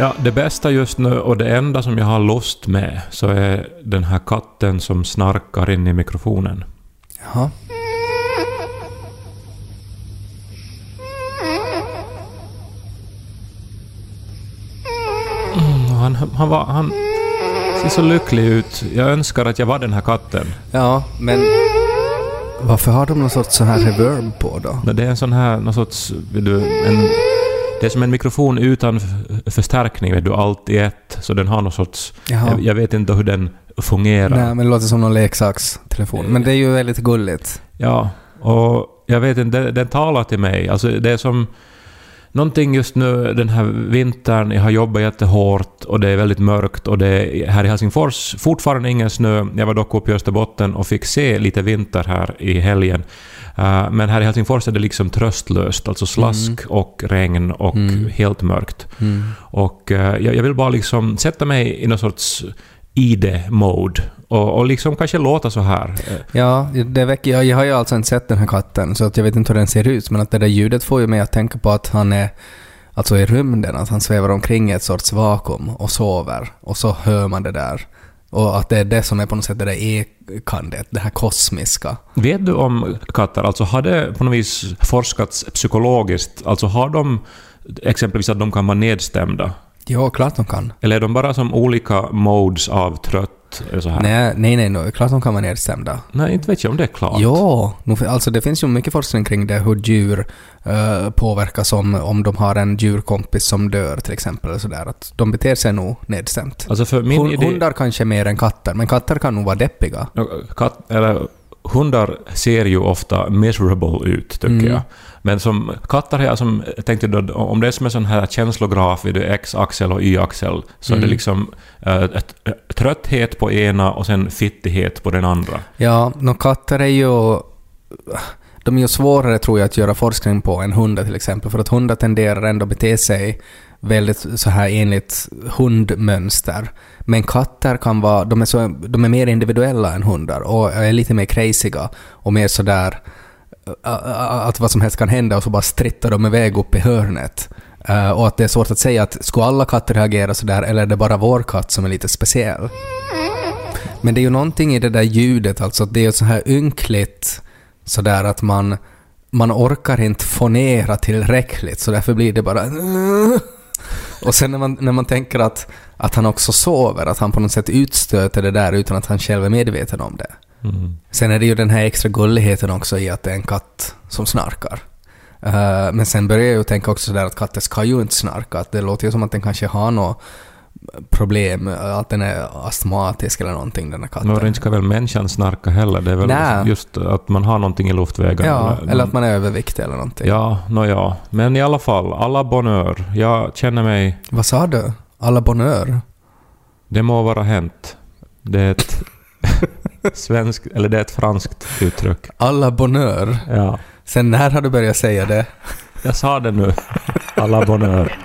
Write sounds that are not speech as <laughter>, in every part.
Ja, det bästa just nu och det enda som jag har lust med så är den här katten som snarkar in i mikrofonen. Jaha. Och Han, han, var, han ser så lycklig ut. Jag önskar att jag var den här katten. Ja, men varför har de någon sorts så här reverb på då? Det är en sån här, någon sorts, vet du, en, det är som en mikrofon utan förstärkning, vet du, allt i ett. Så den har någon sorts... Jag, jag vet inte hur den fungerar. Nej, men det låter som någon leksakstelefon. Men det är ju väldigt gulligt. Ja, och jag vet inte, den, den talar till mig. Alltså det är som... Någonting just nu den här vintern, jag har jobbat jättehårt och det är väldigt mörkt och det är här i Helsingfors fortfarande ingen snö. Jag var dock uppe i Österbotten och fick se lite vinter här i helgen. Uh, men här i Helsingfors är det liksom tröstlöst, alltså slask och regn och helt mörkt. Och eh, jag, jag vill bara liksom sätta mig i någon sorts ID-mode och, och liksom kanske låta så här. Ja, det väcker, jag, jag har ju alltså inte sett den här katten, så att jag vet inte hur den ser ut. Men att det där ljudet får ju mig att tänka på att han är alltså i rymden, att han svävar omkring i ett sorts vakuum och sover. Och så hör man det där. Och att det är det som är på något sätt det där ekandet, det här kosmiska. Vet du om katter, alltså har det på något vis forskats psykologiskt? Alltså har de exempelvis att de kan vara nedstämda? Ja, klart de kan. Eller är de bara som olika modes av trött? Så här? Nej, nej, nej, nej, klart de kan vara nedstämda. Nej, inte vet jag om det är klart. Ja, alltså det finns ju mycket forskning kring det, hur djur uh, påverkas om, om de har en djurkompis som dör till exempel. Eller sådär, att de beter sig nog nedstämt. Alltså för min Hun- idé... Hundar kanske mer än katter, men katter kan nog vara deppiga. Katt, eller, hundar ser ju ofta miserable ut, tycker Mm. jag. Men som katter jag som, tänkte då, om det är som en sån här känslograf vid x-axel och y-axel, så Mm. är det liksom äh, ett, trötthet på ena och sen fittighet på den andra. Ja, no, katter är ju... De är ju svårare tror jag att göra forskning på än hundar till exempel, för att hundar tenderar ändå att bete sig väldigt så här enligt hundmönster. Men katter kan vara, de är, så, de är mer individuella än hundar och är lite mer crazyga och mer sådär att vad som helst kan hända och så bara strittar de iväg upp i hörnet. Eh, och att det är svårt att säga att skulle alla katter reagera sådär eller är det bara vår katt som är lite speciell? Men det är ju någonting i det där ljudet, alltså att det är så här ynkligt sådär att man, man orkar inte fonera tillräckligt så därför blir det bara <laughs> och sen när man, när man tänker att, att han också sover, att han på något sätt utstöter det där utan att han själv är medveten om det. Mm. Sen är det ju den här extra gulligheten också i att det är en katt som snarkar. Eh, men sen börjar jag ju tänka också sådär att katter ska ju inte snarka. Att det låter ju som att den kanske har något problem, att den är astmatisk eller någonting den här katten. Men inte ska väl människan snarka heller? Det är väl Nej. just att man har någonting i luftvägarna. Ja, eller att man är överviktig eller någonting. Ja, nå ja. Men i alla fall, alla bonheur. Jag känner mig... Vad sa du? Alla bonheur? Det må vara hänt. Det är ett <laughs> svenskt, eller det är ett franskt uttryck. Alla bonheur? Ja. Sen när har du börjat säga det? Jag sa det nu. Alla bonheur.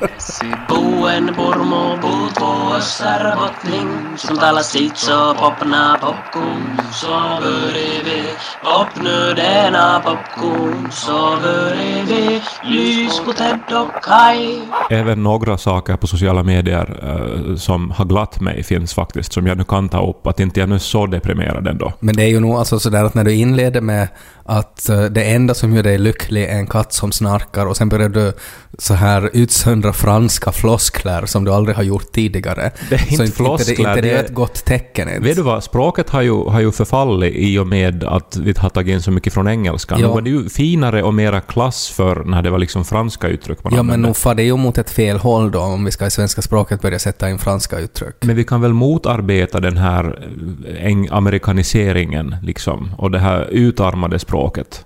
Buen Burmo puuttuu Österbottning Som talar sitt så popna popcorn Så börjar vi Popnu denna popcorn Så börjar vi Lys på Ted och Kai Även några saker på sociala medier eh, som har glatt mig finns faktiskt, som jag nu kan ta upp. Att inte jag nu är så deprimerad ändå. Men det är ju nog alltså sådär att när du inleder med att eh, det enda som gör dig lycklig är en katt som snarkar och sen börjar du så här utsöndra franska floskler som du aldrig har gjort tidigare. Det är inte så Inte, floskler, inte, inte det är ett gott tecken ens. Vet du vad, språket har ju, har ju förfallit i och med att vi har tagit in så mycket från engelskan. Ja. Nu var det ju finare och mera klass för när det var liksom franska uttryck man Ja men använde. nog far det ju mot ett fel håll då om vi ska i svenska språket börja sätta in franska uttryck. Men vi kan väl motarbeta den här eh, amerikaniseringen liksom, och det här utarmade språket.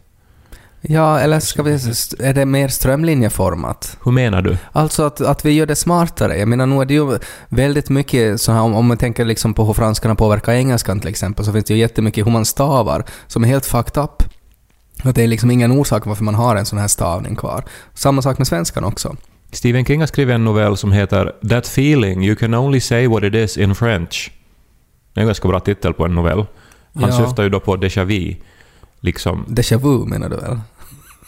Ja, eller ska vi... Är det mer strömlinjeformat? Hur menar du? Alltså att, att vi gör det smartare. Jag menar, nu är det ju väldigt mycket så här, om, om man tänker liksom på hur franskarna påverkar engelskan till exempel, så finns det ju jättemycket hur man stavar som är helt fucked up. Att det är liksom ingen orsak varför man har en sån här stavning kvar. Samma sak med svenskan också. Stephen King har skrivit en novell som heter “That feeling you can only say what it is in French”. Det är en ganska bra titel på en novell. Han Ja. syftar ju då på déjà vu. Liksom, Déjà vu menar du väl?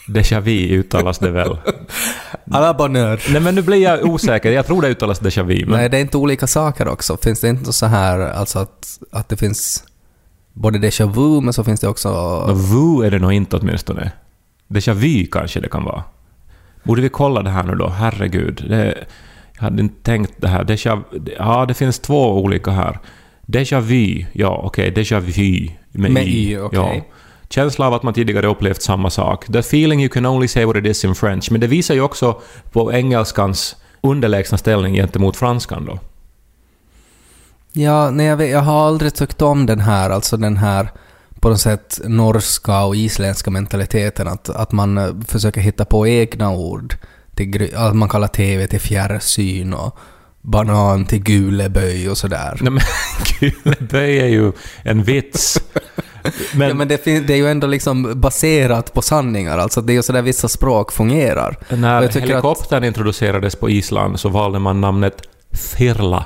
déjà vu uttalas det väl? À la bonne heure. Nej men nu blir jag osäker, jag tror det uttalas déjà vu. Men Nej, det är inte olika saker också. Finns det inte så här, alltså att, att det finns både déjà vu, men så finns det också... Nå, vu är det nog inte åtminstone. Déjà vu kanske det kan vara. Borde vi kolla det här nu då? Herregud. Det, jag hade inte tänkt det här. Déjà, ja, det finns två olika här. Déjà vu, ja okej, déjà vu med, Med y. y, okej. ja. Känsla av att man tidigare upplevt samma sak. The feeling you can only say what it is in French. Men det visar ju också på engelskans underlägsna ställning gentemot franskan då. Ja, nej, jag, vet, jag har aldrig tyckt om den här, alltså den här på något sätt norska och isländska mentaliteten att, att man eh, försöker hitta på egna ord. Till, att man kallar TV till fjärrsyn och banan till guleböj och sådär. Nej men <laughs> Guleböj är ju en vits. <laughs> Men, ja, men det, det är ju ändå liksom baserat på sanningar, alltså det är ju sådär vissa språk fungerar. När tycker att- helikoptern introducerades på Island så valde man namnet Firla.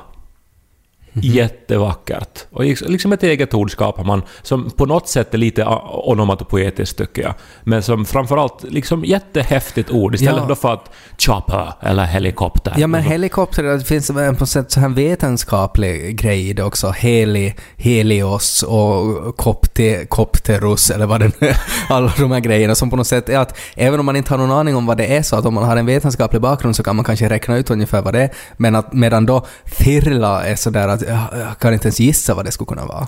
Mhm. Jättevackert. Och liksom ett eget ord skapar man som på något sätt är lite onomatopoetiskt tycker jag. Men som framförallt liksom jättehäftigt ord istället Ja. för att chopper eller helikopter. Ja men helikopter, det finns en på något sätt så här vetenskaplig grej i det också. Heli, Helios och kopte, Kopterus eller vad det nu är. <laughs> Alla de här grejerna som på något sätt är att även om man inte har någon aning om vad det är så att om man har en vetenskaplig bakgrund så kan man kanske räkna ut ungefär vad det är. Men att medan då Firla är sådär att jag, kan inte ens gissa vad det skulle kunna vara.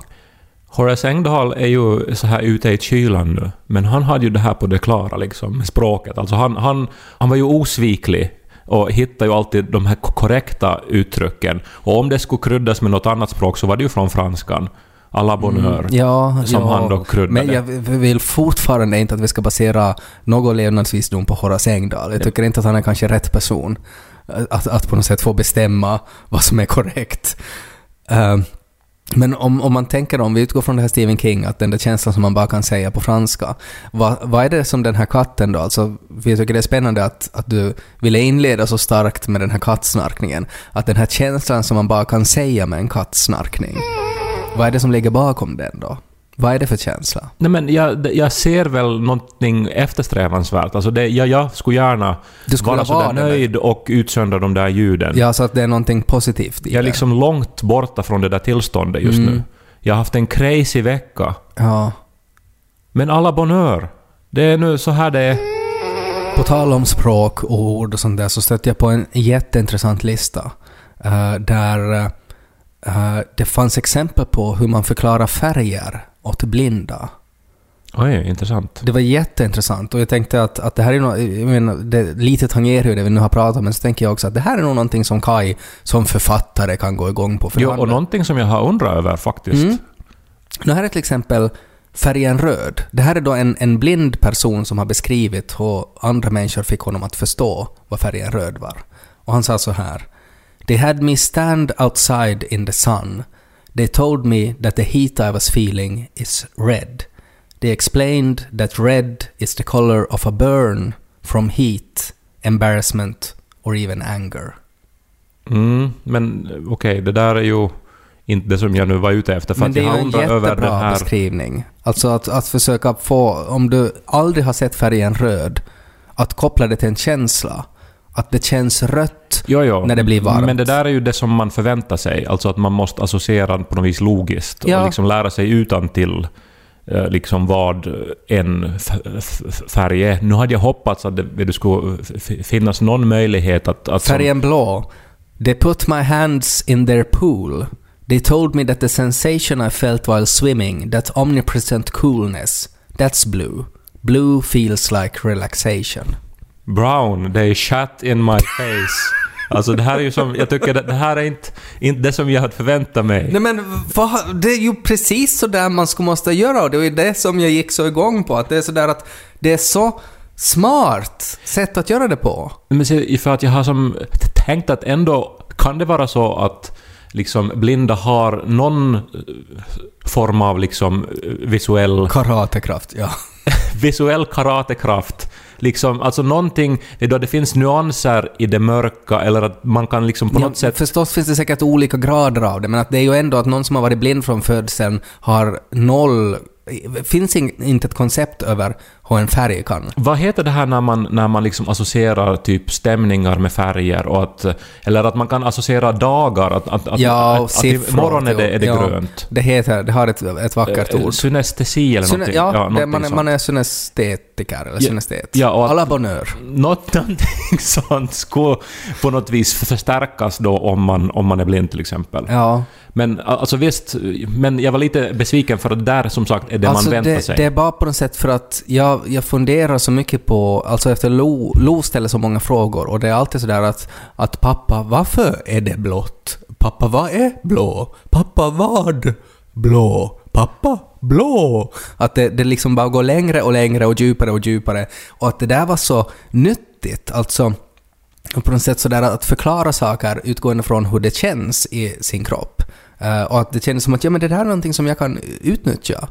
Horace Engdahl är ju så här ute i kylan nu, men han hade ju det här på det klara liksom, med språket. Alltså han, han, han var ju osviklig och hittade ju alltid de här korrekta uttrycken. Och om det skulle kryddas med något annat språk så var det ju från franskan. à la bonne heure. Mm. Ja, Som ja. han då kryddade. Men jag vill fortfarande inte att vi ska basera någon levnadsvisdom på Horace Engdahl. Jag tycker inte att han är kanske rätt person att, att på något sätt få bestämma vad som är korrekt. Eh, men om, om man tänker om vi utgår från det här Stephen King, att den där känslan som man bara kan säga på franska. Vad, vad är det som den här katten då, alltså vi tycker det är spännande att, att du ville inleda så starkt med den här kattsnarkningen. Att den här känslan som man bara kan säga med en kattsnarkning. Vad är det som ligger bakom den då? Vad är det för känsla? Nej men jag, jag ser väl någonting eftersträvansvärt. Alltså det, jag, jag skulle gärna Du skulle vara sådär nöjd och utsöndra de där ljuden. Ja, så att det är någonting positivt i Jag är det. liksom långt borta från det där tillståndet just Mm. nu. Jag har haft en crazy vecka. Ja. Men alla bonheur. Det är nu så här det är. På tal om språk och ord och sånt där så stötte jag på en jätteintressant lista. eh, där eh, det fanns exempel på hur man förklarar färger åt blinda. Oj, intressant. Det var jätteintressant och jag tänkte att, att det här är nog, jag menar, det lite tangerar ju det vi nu har pratat om, men så tänker jag också att det här är nog någonting som Kai som författare kan gå igång på. För Jo, och någonting som jag har undrat över faktiskt. Mm. Nu här är till exempel färgen röd. Det här är då en, en blind person som har beskrivit hur andra människor fick honom att förstå vad färgen röd var. Och han sa så här. They had me stand outside in the sun. They told me that the heat I was feeling is red. They explained that red is the color of a burn from heat, embarrassment or even anger. Mm, men okej, det där är ju inte det som jag nu var ute efter. För Men det är ju en jättebra här... beskrivning. Alltså att, att försöka få, om du aldrig har sett färgen röd, att koppla det till en känsla. Att det känns rött Jo, jo. när det blir varmt. Men det där är ju det som man förväntar sig. Alltså att man måste associera på något vis logiskt. Ja. Och liksom lära sig utan till liksom vad en färg är. Nu hade jag hoppats att det, det skulle finnas någon möjlighet att... att som- Färgen blå. They put my hands in their pool. They told me that the sensation I felt while swimming, that omnipresent coolness, that's blue. Blue feels like relaxation. Brown, they shat in my face. Alltså det här är ju som, jag tycker det, det här är inte, inte det som jag hade förväntat mig. Nej men vad, det är ju precis så där man skulle måste göra och det ju det som jag gick så igång på. Att det är så där att det är så smart sätt att göra det på. Men se, för att jag har som tänkt att ändå kan det vara så att liksom blinda har någon eh, form av liksom eh, visuell, Karatekraft, ja. <laughs> visuell karatekraft. Liksom, alltså någonting då det finns nyanser i det mörka eller att man kan liksom på ja, något sätt... Förstås finns det säkert olika grader av det, men att det är ju ändå att någon som har varit blind från födseln har noll... finns in- inte ett koncept över hur en färg kan. Vad heter det här när man, när man liksom associerar typ stämningar med färger och att... Eller att man kan associera dagar, att, att, att, Ja, att, och att siffror. imorgon är det, är det ja, grönt. Det heter, det har ett, ett vackert Eh, ord. Synestesi eller Syne, någonting. ja, det, någonting man, är, man är synestetiker, eller Ja, synestet. ja, och att- à la bonheur. Något, <laughs> någonting sånt skulle på något vis förstärkas då om man, om man är blind till exempel. Ja. Men alltså visst, men jag var lite besviken för att där som sagt är det alltså man väntar det, sig. det är bara på något sätt för att jag, jag funderar så mycket på, alltså efter Lo, Lo ställer så många frågor och det är alltid sådär att, att pappa, varför är det blått? Pappa, vad är blå? Pappa, vad? Blå. Pappa, blå. Att det, det liksom bara går längre och längre och djupare och djupare. Och att det där var så nyttigt, alltså på något sätt sådär att förklara saker utgående från hur det känns i sin kropp. Eh, och att det känns som att ja, men det där är någonting som jag kan utnyttja.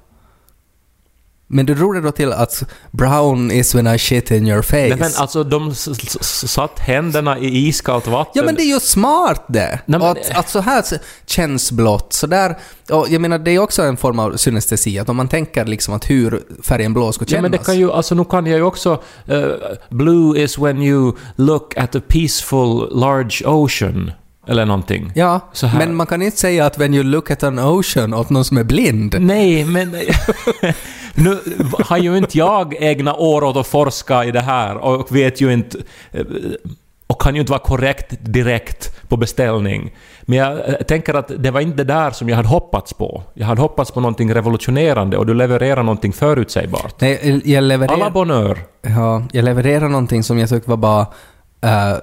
Men det drog det då till att brown is when I shit in your face. Nej, men alltså de satt händerna i iskallt vatten. Ja men det är ju smart det! Nej, men- att, att så här känns blått, så där... Och jag menar det är också en form av synestesi, att om man tänker liksom att hur färgen blå ska Ja, kännas. men det kan ju, alltså nu kan jag ju också... eh, blue is when you look at a peaceful large ocean. Eller någonting. Ja, men man kan inte säga att when you look at an ocean åt någon som är blind. Nej, men... <laughs> nu har ju inte jag egna år åt att forska i det här och vet ju inte... eh, Och kan ju inte vara korrekt direkt på beställning. Men jag eh, tänker att det var inte det där som jag hade hoppats på. Jag hade hoppats på någonting revolutionerande och du levererar någonting förutsägbart. Nej, jag Alla levererar... bonheur. Ja, jag levererar någonting som jag tyckte var bara f-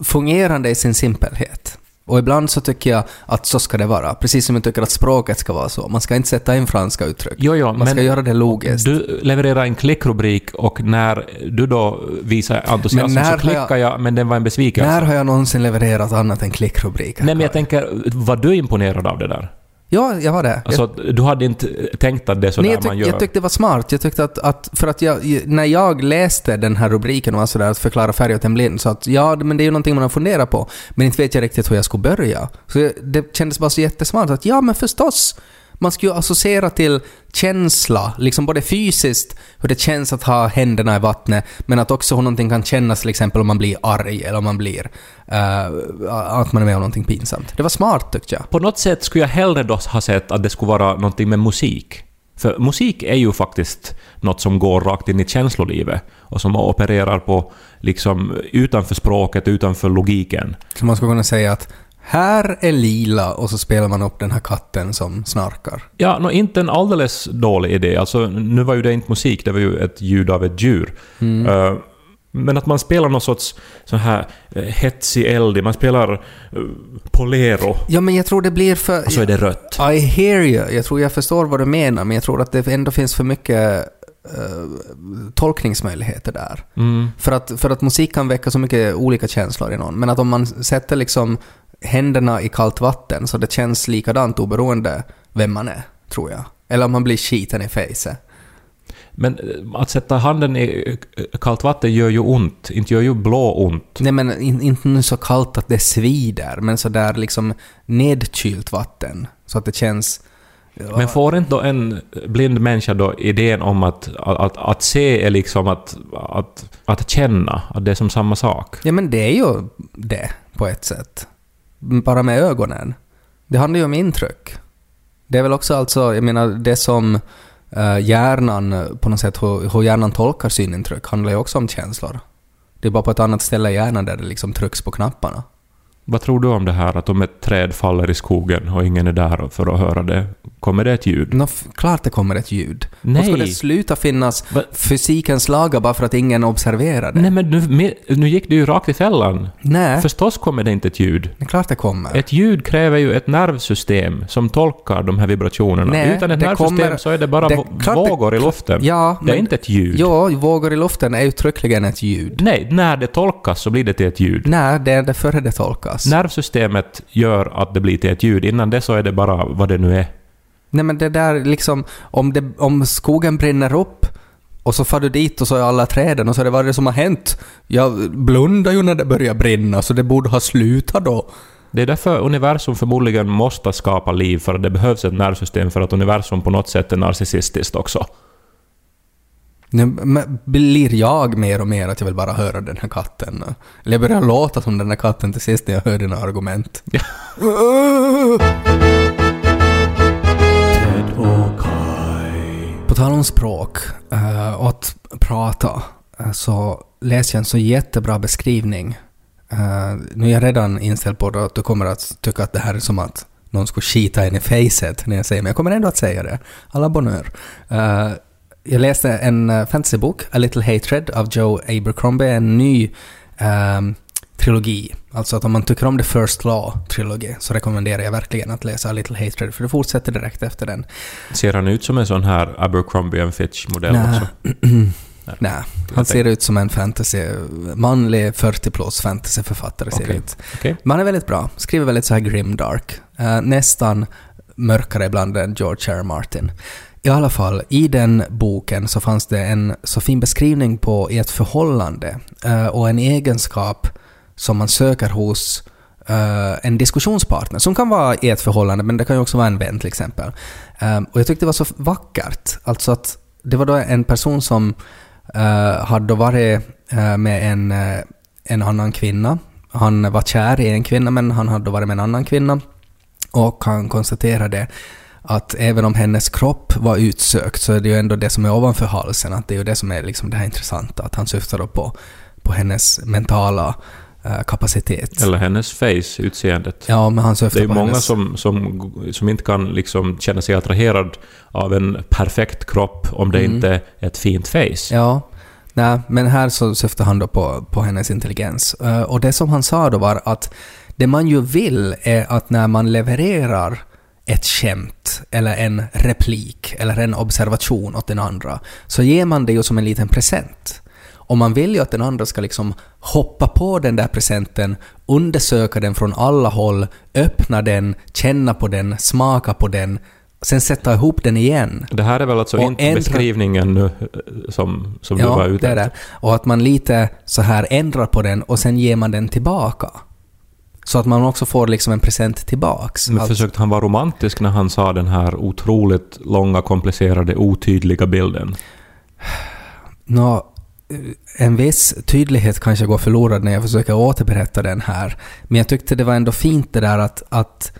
fungerande i sin simpelhet. Och ibland så tycker jag att så ska det vara. Precis som jag tycker att språket ska vara så. Man ska inte sätta in franska uttryck. Jo, jo, Man ska göra det logiskt. Du levererar en klickrubrik och när du då visar entusiasm så klickar jag, men den var en besvikelse. När har jag någonsin levererat annat än klickrubriker? Nej, men jag tänker, var du imponerad av det där? Ja, jag var det. Alltså, du hade inte tänkt att det är så Nej, tyck, man gör? jag tyckte det var smart. Jag tyckte att, att för att jag, när jag läste den här rubriken och var sådär att förklara färg åt en blind, så att ja, men det är ju någonting man har funderat på, men inte vet jag riktigt hur jag skulle börja. Så det kändes bara så jättesmart att ja, men förstås, man ska ju associera till känsla, liksom både fysiskt, hur det känns att ha händerna i vattnet, men att också hur någonting kan kännas till exempel om man blir arg eller om man blir... eh, att man är med om någonting pinsamt. Det var smart tyckte jag. På något sätt skulle jag hellre då ha sett att det skulle vara någonting med musik. För musik är ju faktiskt något som går rakt in i känslolivet och som opererar på liksom utanför språket, utanför logiken. Så man skulle kunna säga att här är lila och så spelar man upp den här katten som snarkar. Ja, no, inte en alldeles dålig idé. Alltså, nu var ju det inte musik, det var ju ett ljud av ett djur. Eh, men att man spelar någon sorts sån här uh, hetsig eld, man spelar uh, Polero Ja, men jag tror det blir för... och så är det rött. I hear you. Jag tror jag förstår vad du menar, men jag tror att det ändå finns för mycket tolkningsmöjligheter där. Mm. För att, för att musik kan väcka så mycket olika känslor i någon. Men att om man sätter liksom händerna i kallt vatten så det känns likadant oberoende vem man är, tror jag. Eller om man blir skiten i facet. Men eh, att sätta handen i eh, kallt vatten gör ju ont, inte gör ju blå ont. Nej men in, inte nu så kallt att det svider, men så där liksom nedkylt vatten. Så att det känns... Ja, Men får inte då en blind människa då idén om att, att, att, att se är liksom att, att, att känna, att det är som samma sak? Ja men det är ju det på ett sätt. Bara med ögonen. Det handlar ju om intryck. Det är väl också alltså, jag menar det som eh, hjärnan, på något sätt hur, hur hjärnan tolkar synintryck handlar ju också om känslor. Det är bara på ett annat ställe i hjärnan där det liksom trycks på knapparna. Vad tror du om det här att om ett träd faller i skogen och ingen är där för att höra det? Kommer det ett ljud. Nå, klart det kommer ett ljud. Nej. Och ska det sluta finnas Va? fysikens lagar bara för att ingen observerar det? Nej men nu, nu gick du ju rakt i fällan. Nej, Förstås kommer det inte ett ljud. det är klart det kommer. Ett ljud kräver ju ett nervsystem som tolkar de här vibrationerna. Nej, Utan ett det nervsystem kommer- så är det bara det- vå- klart det- vågor i luften. Ja, det är men- inte ett ljud. Ja, vågor i luften är uttryckligen ett ljud. Nej, när det tolkas så blir det till ett ljud. Nej, det är det före det tolkas. Nervsystemet gör att det blir till ett ljud. Innan det så är det bara vad det nu är. Nej men det där liksom, om, det, om skogen brinner upp och så far du dit och så är alla träden och så är det vad är det som har hänt? Jag blundar ju när det börjar brinna så det borde ha slutat då. Det är därför universum förmodligen måste skapa liv, för att det behövs ett nervsystem för att universum på något sätt är narcissistiskt också. Nu men blir jag mer och mer att jag vill bara höra den här katten. Eller jag börjar låta som den här katten till sist när jag hör dina argument. <laughs> tal om språk och att prata eh, så läste jag en så jättebra beskrivning. Eh, nu är jag redan inställd på att du kommer att tycka att det här är som att någon skulle skita en i facet när jag säger men jag kommer ändå att säga det. Alla bonheur. Eh, jag läste en fantasybok, A Little Hatred av Joe Abercrombie, en ny ehm, trilogi. Alltså att om man tycker om The First Law-trilogi så rekommenderar jag verkligen att läsa Little Hatred för det fortsätter direkt efter den. Ser han ut som en sån här Abercrombie and Fitch-modell också? <clears throat> Nej, han ser ut som en fantasy, manlig 40 plus fantasyförfattare ser Okej. ut. Okej. Men han är väldigt bra, skriver väldigt så här grimdark. Uh, nästan mörkare ibland än George R. Martin. I alla fall, i den boken så fanns det en så fin beskrivning på i ett förhållande eh, och en egenskap som man söker hos Uh, en diskussionspartner, som kan vara i ett förhållande, men det kan ju också vara en vän till exempel. Eh, och jag tyckte det var så vackert, alltså att det var då en person som uh, hade varit eh, med en, en annan kvinna. Han var kär i en kvinna, men han hade varit med en annan kvinna. Och han konstaterade att även om hennes kropp var utsökt så är det ju ändå det som är ovanför halsen, att det är ju det som är liksom det här intressanta, att han syftar då på, på hennes mentala kapacitet. Eller hennes face, utseendet. Ja, men han Det är många hennes... som, som, som inte kan liksom känna sig attraherad av en perfekt kropp om det Mm. inte är ett fint face. Ja. Nej, men här så syftar han då på, på hennes intelligens. Eh, och det som han sa då var att det man ju vill är att när man levererar ett skämt eller en replik eller en observation åt den andra så ger man det ju som en liten present. Och man vill ju att den andra ska liksom hoppa på den där presenten, undersöka den från alla håll, öppna den, känna på den, smaka på den, sen sätta ihop den igen. Det här är väl alltså Och inte ändra- beskrivningen nu eh, som, som du var Ja, ute är det. Och att man lite så här ändrar på den och sen ger man den tillbaka. Så att man också får liksom en present tillbaks. Men försökte han vara romantisk när han sa den här otroligt långa, komplicerade, otydliga bilden? Nå, en viss tydlighet kanske går förlorad när jag försöker återberätta den här. Men jag tyckte det var ändå fint det där att, att...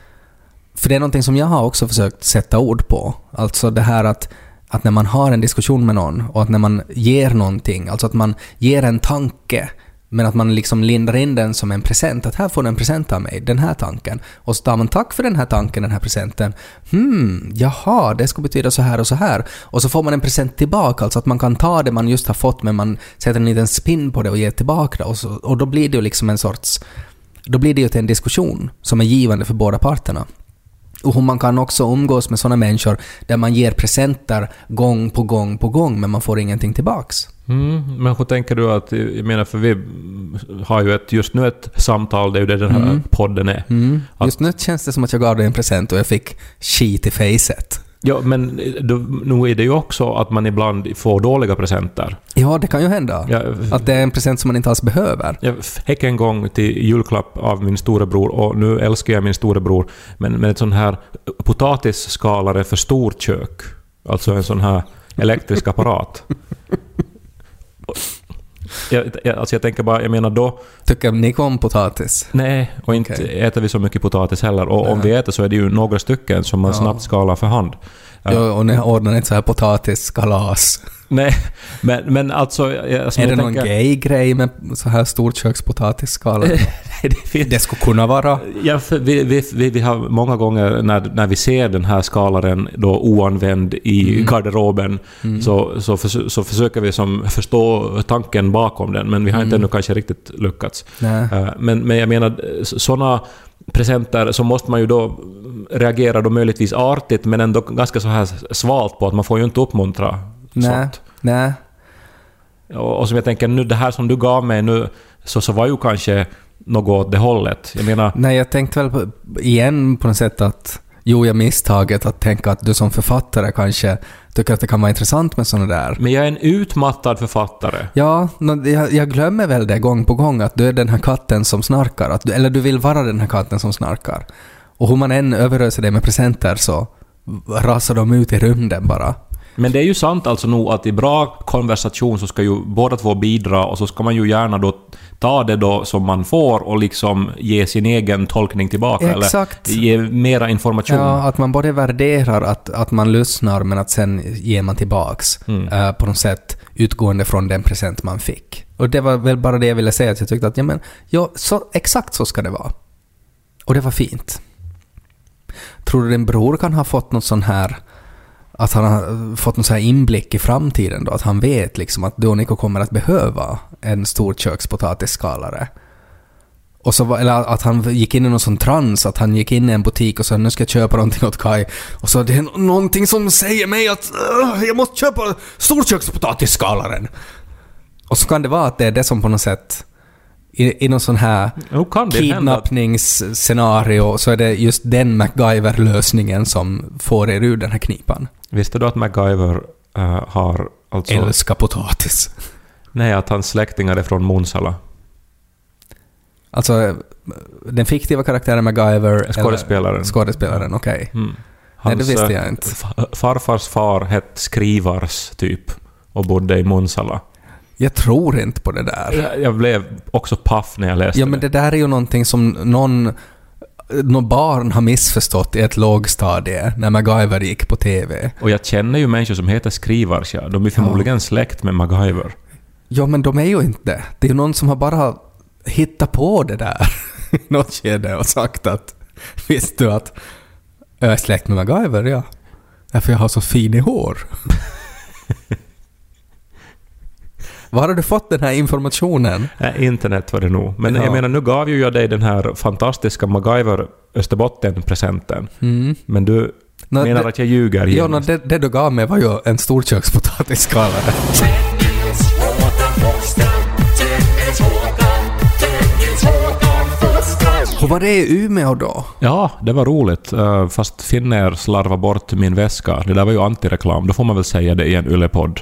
För det är någonting som jag har också försökt sätta ord på. Alltså det här att, att när man har en diskussion med någon och att när man ger någonting, alltså att man ger en tanke men att man liksom lindar in den som en present. Att här får du en present av mig, den här tanken. Och så tar man tack för den här tanken, den här presenten. Hmm, jaha, det ska betyda så här och så här. Och så får man en present tillbaka, alltså att man kan ta det man just har fått men man sätter en liten spin på det och ger tillbaka det. Och, så, och då blir det ju liksom en sorts... Då blir det ju till en diskussion som är givande för båda parterna. Och hur man kan också umgås med sådana människor där man ger presenter gång på gång på gång men man får ingenting tillbaks. Mm, men hur tänker du att, jag menar för vi har ju ett, just nu ett samtal, det är ju det den här podden är. Mm. Just nu känns det som att jag gav dig en present och jag fick skit i facet. Ja, men då, nu är det ju också att man ibland får dåliga presenter. Ja, det kan ju hända. Jag, Att det är en present som man inte alls behöver. jag fick en gång till julklapp av min storebror och nu älskar jag min storebror, men, men ett sån här potatisskalare för storkök. Alltså en sån här elektrisk apparat. <laughs> Jag, jag, alltså jag tänker bara, jag menar då, Tycker ni om potatis? nej, och inte Okej. äter vi så mycket potatis heller. Och om vi äter så är det ju några stycken som man Ja. snabbt skalar för hand. Jo, och ni ordnar inte så här potatiskalas. Nej, men, men alltså... Som är det någon tänker- gay-grej med så här storkökspotatisskala? <laughs> Nej, det det skulle kunna vara. Ja, för vi, vi, vi, vi har många gånger när, när vi ser den här skalaren då oanvänd i Mm. garderoben så, så, förs- så försöker vi som förstå tanken bakom den, men vi har Mm. inte ännu kanske riktigt lyckats. Nej. Eh, Men, men jag menar, sådana presenter så måste man ju då reagera då möjligtvis artigt men ändå ganska så här svalt på att man får ju inte uppmuntra Nej. sånt. Nej. Och, och som jag tänker nu, det här som du gav mig nu, så, så var ju kanske något åt det hållet. Jag menar, Nej, jag tänkte väl på, igen på något sätt att jo, jag misstaget att tänka att du som författare kanske tycker att det kan vara intressant med sådana där. men jag är en utmattad författare. Ja, jag glömmer väl det gång på gång att du är den här katten som snarkar. Att du, eller du vill vara den här katten som snarkar. Och hur man än överöser dig med presenter så rasar de ut i rymden bara. Men det är ju sant alltså nog att i bra konversation så ska ju båda två bidra och så ska man ju gärna då ta det då som man får och liksom ge sin egen tolkning tillbaka. Exakt. Eller ge mera information. Ja, att man både värderar att, att man lyssnar men att sen ger man tillbaks eh, på något sätt utgående från den present man fick. Och det var väl bara det jag ville säga, att jag tyckte att ja, men, ja, så, exakt så ska det vara. Och det var fint. Tror du din bror kan ha fått något sån här att han har fått någon sån här inblick i framtiden då? Att han vet liksom att Donico kommer att behöva en stor kökspotatisskalare. Och så, var- eller att han gick in i någon sån trans, att han gick in i en butik och sa nu ska jag köpa någonting åt Kai. Och så det är någonting som säger mig att uh, jag måste köpa storkökspotatisskalaren. Och så kan det vara att det är det som på något sätt i, i någon sån här kidnappningsscenario så är det just den MacGyver-lösningen som får er ur den här knipan. Visste du att MacGyver eh, har alltså... Älska potatis. Nej, att hans släktingar är från Munsala. Alltså, den fiktiva karaktären MacGyver... Skådespelaren. Skådespelaren, okej. Mm. Nej, det visste eh, jag inte. fa- Farfars far hette Skrivars, typ, och bodde i Munsala. Jag tror inte på det där. Jag- Jag blev också paff när jag läste Ja, men det där är ju någonting som någon, någon barn har missförstått i ett lågstadie när MacGyver gick på TV. Och jag känner ju människor som heter Skrivars, ja. De är förmodligen släkt med MacGyver. Ja, men de är ju inte det. Det är ju någon som har bara hittat på det där <laughs> i något skede och sagt att visste du att jag är släkt med MacGyver? Ja. Därför jag har så fin i hår. <laughs> Var har du fått den här informationen? Internet var det nog. Men Ja. jag menar, nu gav ju jag dig den här fantastiska MacGyver Österbotten-presenten. Mm. Men du Nå, menar det- att jag ljuger Ja, genast. no, det, det du gav mig var ju en storkökspotatisskalare. Hur var det i Umeå då? Ja, det var roligt. eh, Fast Finnair slarvade bort min väska. Det där var ju antireklam. Då får man väl säga det i en yllepodd.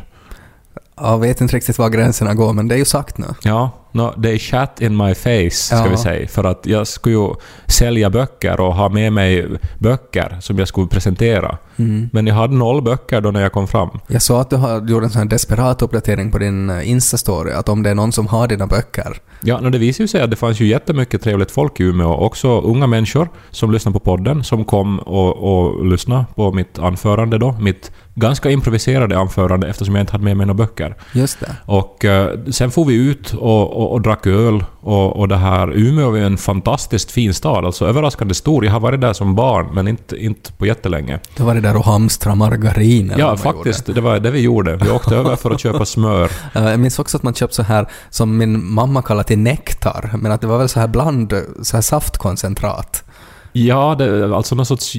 Jag vet inte riktigt var gränserna går, men det är ju sagt nu. Ja, no, det är chat in my face, ska Ja. vi säga. För att jag skulle ju sälja böcker och ha med mig böcker som jag skulle presentera. Mm. Men jag hade noll böcker då när jag kom fram. Jag såg att du har gjort en sån här desperat uppdatering på din eh, Insta-story, att om det är någon som har dina böcker. Ja, no, det visade ju sig att det fanns ju jättemycket trevligt folk i Umeå. Också unga människor som lyssnar på podden, som kom och, och lyssnade på mitt anförande då. Mitt ganska improviserade anförande eftersom jag inte hade med mig några böcker. Just det. Och eh, sen får vi ut och, och, och drack öl och, och det här. Umeå är en fantastiskt fin stad, alltså överraskande stor. Jag har varit där som barn, men inte, inte på jättelänge. Det var det där och hamstra margarin Ja, faktiskt. Det var det vi gjorde. Vi åkte över för att köpa smör. gjorde. <laughs> Eh, Jag minns också att man köpte så här, som min mamma kallar till nektar, men att det var väl så här bland, så här saftkoncentrat. Ja, det, alltså någon sorts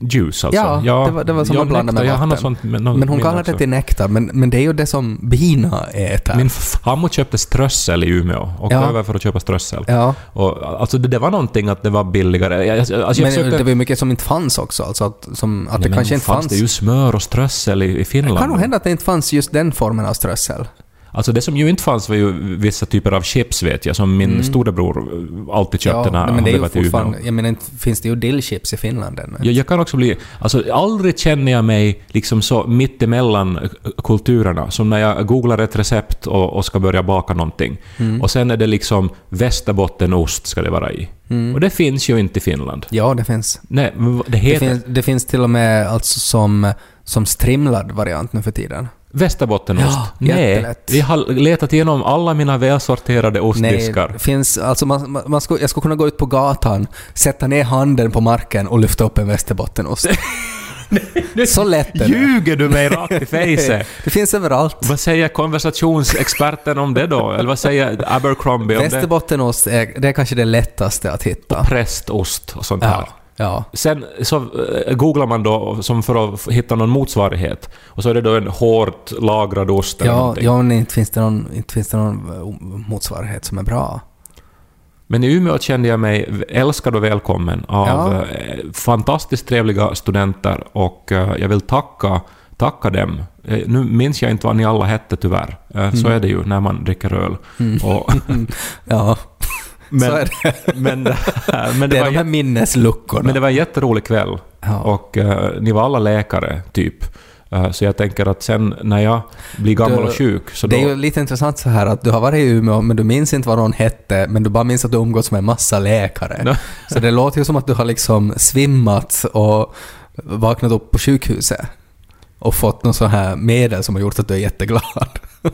juice alltså. Ja, det var- det var som ja, man blandade med nektar, något vatten. sånt med, någon, Men hon kallar också. det till nektar, men, men det är ju det som bina äter. Min farmor köpte strössel i Umeå. Och Ja. över för att köpa strössel. ja, Och, alltså det, det var någonting att det var billigare. Alltså, jag men försökte... det var ju mycket som inte fanns också, alltså att, som, att Ja, det men kanske inte fanns fanns. det ju smör och strössel i, i det Finland. kan nog hända att det inte fanns just den formen av strössel. Alltså det som ju inte fanns var ju vissa typer av chips vet jag, som min storebror eh, alltid köpte när men han det var till Umeå. jag menar inte finns det ju dillchips i Finland ännu. Jag, jag kan också bli... Alltså aldrig känner jag mig liksom så mittemellan kulturerna som när jag googlar ett recept och, och ska börja baka någonting. Mm. Och sen är det liksom västerbottenost ska det vara i. Och det finns ju inte i Finland. Ja, det finns. Nej, det Det heter... finns, det finns till och med alltså som, som strimlad variant nu för tiden. Västerbottenost? Ja, Nej, vi har letat igenom alla mina välsorterade ostdiskar. Nej, finns, alltså man, man, man skulle, jag skulle kunna gå ut på gatan, sätta ner handen på marken och lyfta upp en västerbottenost. <laughs> Så lätt är det. Ljuger du mig rakt i fejset? <laughs> Det finns överallt. Vad säger konversationsexperten om det då? Eller vad säger Abercrombie om det? Västerbottenost är, det är kanske det lättaste att hitta. Prästost och sånt här. Ja. Sen så eh, googlar man då som för att hitta någon motsvarighet. Och så är det då en hårt lagrad ost eller Ja, någonting. ja men inte finns, det någon, inte finns det någon eh, motsvarighet som är bra. Men i Umeå kände jag mig älskad och välkommen av Ja. eh, fantastiskt trevliga studenter och jag vill tacka, tacka dem. Nu minns jag inte vad ni alla hette tyvärr. Så Mm. är det ju när man dricker öl. Och, <laughs> Ja, men, så är det. men, men, Det det är var, de här minnesluckorna. men det var en jätterolig kväll. Ja. Och eh, ni var alla läkare, typ. Eh, så jag tänker att sen när jag blir gammal Du- och sjuk, så då... det är ju lite intressant så här att du har varit i Umeå men du minns inte vad någon hette men du bara minns att du umgås med en massa läkare. Så det låter ju som att du har liksom svimmat och vaknat upp på sjukhuset och fått någon sån här medel som har gjort att du är jätteglad. <laughs>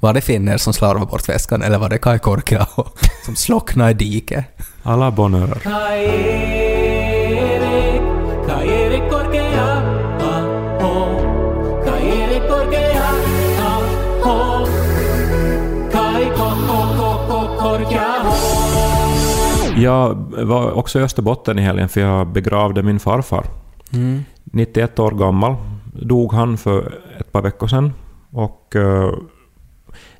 Var det finner som slarvade bort väskan eller var det Kai Korkeaho som slocknade i diket? Alla Korkeaho. Jag var också i Österbotten i helgen för jag begravde min farfar. 91 år gammal. Dog han för ett par veckor sedan. Och eh,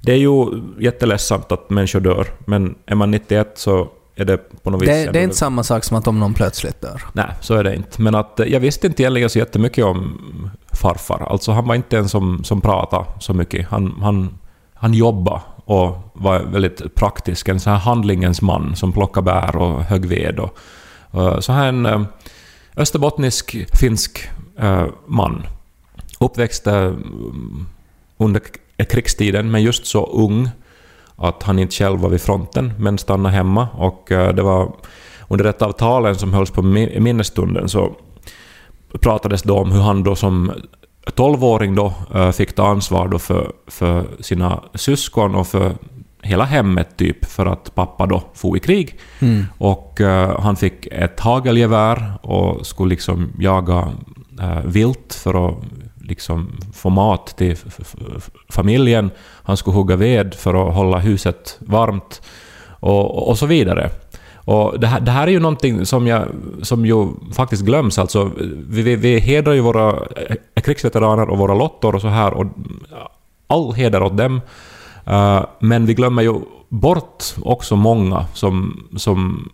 det är ju jätteledsamt att människor dör, men är man 91 så är det på något vis... Det, det är inte samma sak som att om någon plötsligt dör. Nej, så är det inte. Men att, eh, jag visste inte egentligen så jättemycket om farfar. Alltså han var inte en som, som pratade så mycket. Han, han, han jobbade och var väldigt praktisk. En sån här handlingens man som plockade bär och högg ved. Och, och så här en eh, österbottnisk finsk eh, man. Uppväxt eh, under krigstiden, men just så ung att han inte själv var vid fronten, men stannade hemma. Och eh, det var under ett av talen som hölls på mi- minnesstunden så pratades då om hur han då som 12-åring då eh, fick ta ansvar då för, för sina syskon och för hela hemmet typ för att pappa då for i krig. Och eh, han fick ett hagelgevär och skulle liksom jaga eh, vilt för att liksom få mat till familjen. Han skulle hugga ved för att hålla huset varmt och, och så vidare. Och det, här, det här är ju någonting som, jag, som ju faktiskt glöms. Alltså, vi, vi, vi hedrar ju våra eh, krigsveteraner och våra lottor och så här. Och all heder åt dem. Uh, men vi glömmer ju bort också många som, som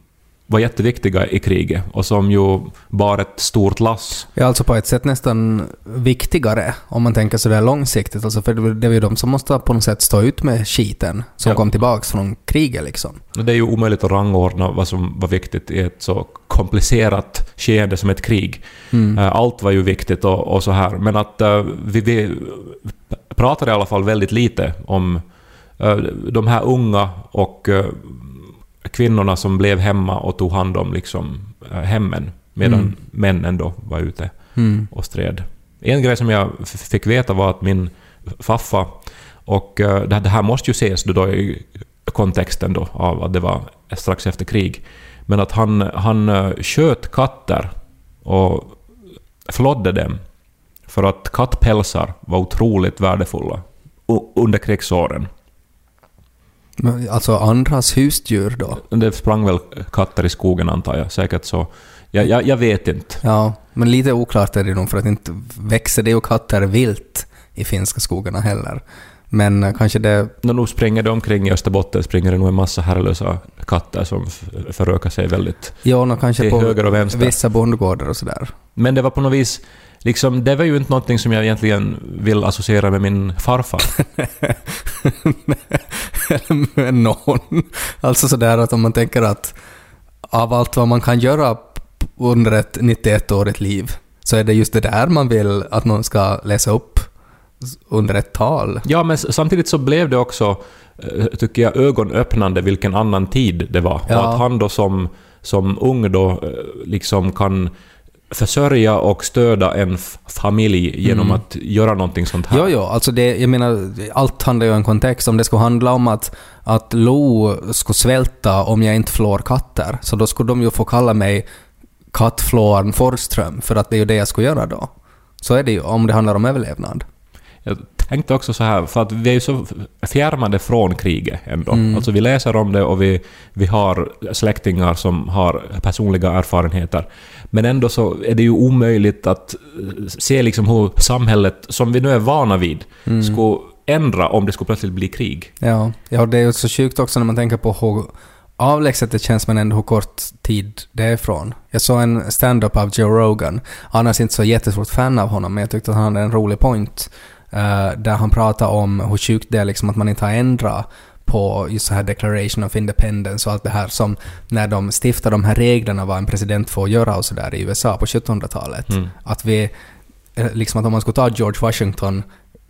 var jätteviktiga i kriget och som ju bar ett stort lass. Ja, alltså på ett sätt nästan viktigare om man tänker sådär långsiktigt. Alltså för det är ju de som måste på något sätt stå ut med skiten som Ja. kom tillbaks från kriget liksom. Det är ju omöjligt att rangordna vad som var viktigt i ett så komplicerat skeende som ett krig. Eh, Allt var ju viktigt och, och så här. Men att eh, vi, vi pratar i alla fall väldigt lite om eh, de här unga och kvinnorna som blev hemma och tog hand om liksom, eh, hemmen medan Mm. männen då var ute Mm. och stred. En grej som jag fick veta var att min faffa, och eh, det här måste ju ses då, i kontexten då av att det var strax efter krig, men att han, han eh, sköt katter och flådde dem för att kattpälsar var otroligt värdefulla under krigsåren. Men Alltså andras husdjur då? Det sprang väl katter i skogen antar jag, säkert så. Jag, jag, jag vet inte. Ja, men lite oklart är det nog för att inte växer det ju katter vilt i finska skogarna heller. Men eh, kanske det... När nog springer det omkring i Österbotten springer det nog en massa herrelösa katter som förökar sig väldigt. Ja, nå kanske Till på höger och vänster. vissa bondgårdar och sådär. Men det var på något vis, liksom, det var ju inte någonting som jag egentligen vill associera med min farfar. <laughs> med någon. Alltså sådär att om man tänker att av allt vad man kan göra under ett 91-årigt liv så är det just det där man vill att någon ska läsa upp under ett tal. Ja, men samtidigt så blev det också, eh, tycker jag, ögonöppnande vilken annan tid det var. Ja. Och att han då som, som ung då eh, liksom kan försörja och stödja en familj genom Mm. att göra någonting sånt här. Jo, jo, alltså det, jag menar, allt handlar ju om en kontext. Om det skulle handla om att, att Lo skulle svälta om jag inte flår katter, så då skulle de ju få kalla mig kattflåaren Forsström, för att det är ju det jag skulle göra då. Så är det ju, om det handlar om överlevnad. Jag tänkte också så här, för att vi är ju så fjärmade från kriget ändå. Mm. Alltså vi läser om det och vi, vi har släktingar som har personliga erfarenheter. Men ändå så är det ju omöjligt att eh, se liksom hur samhället, som vi nu är vana vid, Mm. skulle ändra om det skulle plötsligt bli krig. Ja, ja, det är ju så sjukt också när man tänker på hur avlägset det känns men ändå hur kort tid det är ifrån. Jag såg en stand-up av Joe Rogan. Annars inte så jättestort fan av honom, men jag tyckte att han hade en rolig point. eh, där han pratade om hur sjukt det är liksom att man inte har ändrat på just så här Declaration of Independence och allt det här som när de stiftade de här reglerna vad en president får göra och sådär i USA på 1700-talet. Mm. Att vi, eh, liksom att om man skulle ta George Washington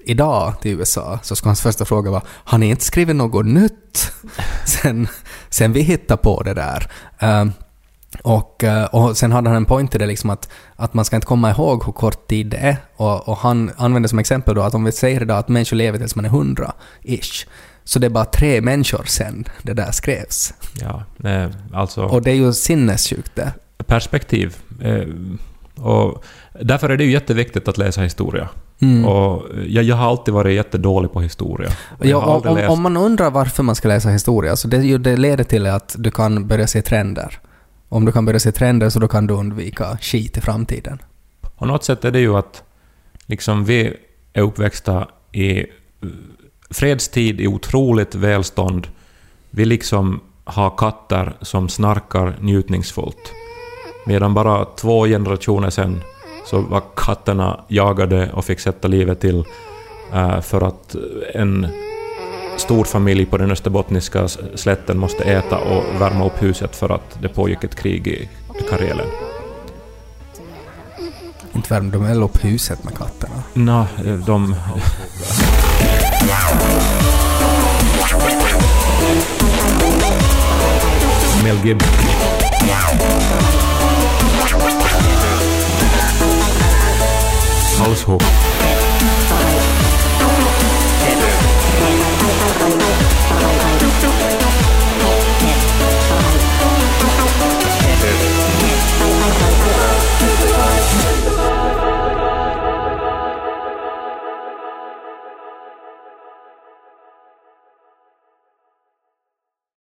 idag till USA så skulle hans första fråga vara har ni inte skrivit något nytt <laughs> sen, sen vi hittade på det där? Ehm, och, eh, och sen hade han en point i det liksom att, att man ska inte komma ihåg hur kort tid det är. Och, och han använde som exempel då att om vi säger idag att människor lever tills man är hundra, ish, så det är bara tre människor sen det där skrevs. Ja, eh, alltså Och det är ju sinnessjukt det. perspektiv. Eh, och därför är det ju jätteviktigt att läsa historia. Mm. Och jag, jag har alltid varit jättedålig på historia. Ja, om, läst- om man undrar varför man ska läsa historia, så det, det leder till att du kan börja se trender. Om du kan börja se trender så då kan du undvika skit i framtiden. På något sätt är det ju att liksom vi är uppväxta i fredstid, i otroligt välstånd. Vi liksom har katter som snarkar njutningsfullt. Medan bara två generationer sen så var katterna jagade och fick sätta livet till eh, för att en stor familj på den österbottniska slätten måste äta och värma upp huset för att det pågick ett krig i Karelen. Inte värmde de väl upp huset med katterna? Nå, de... Mel Gibson. Halshugg.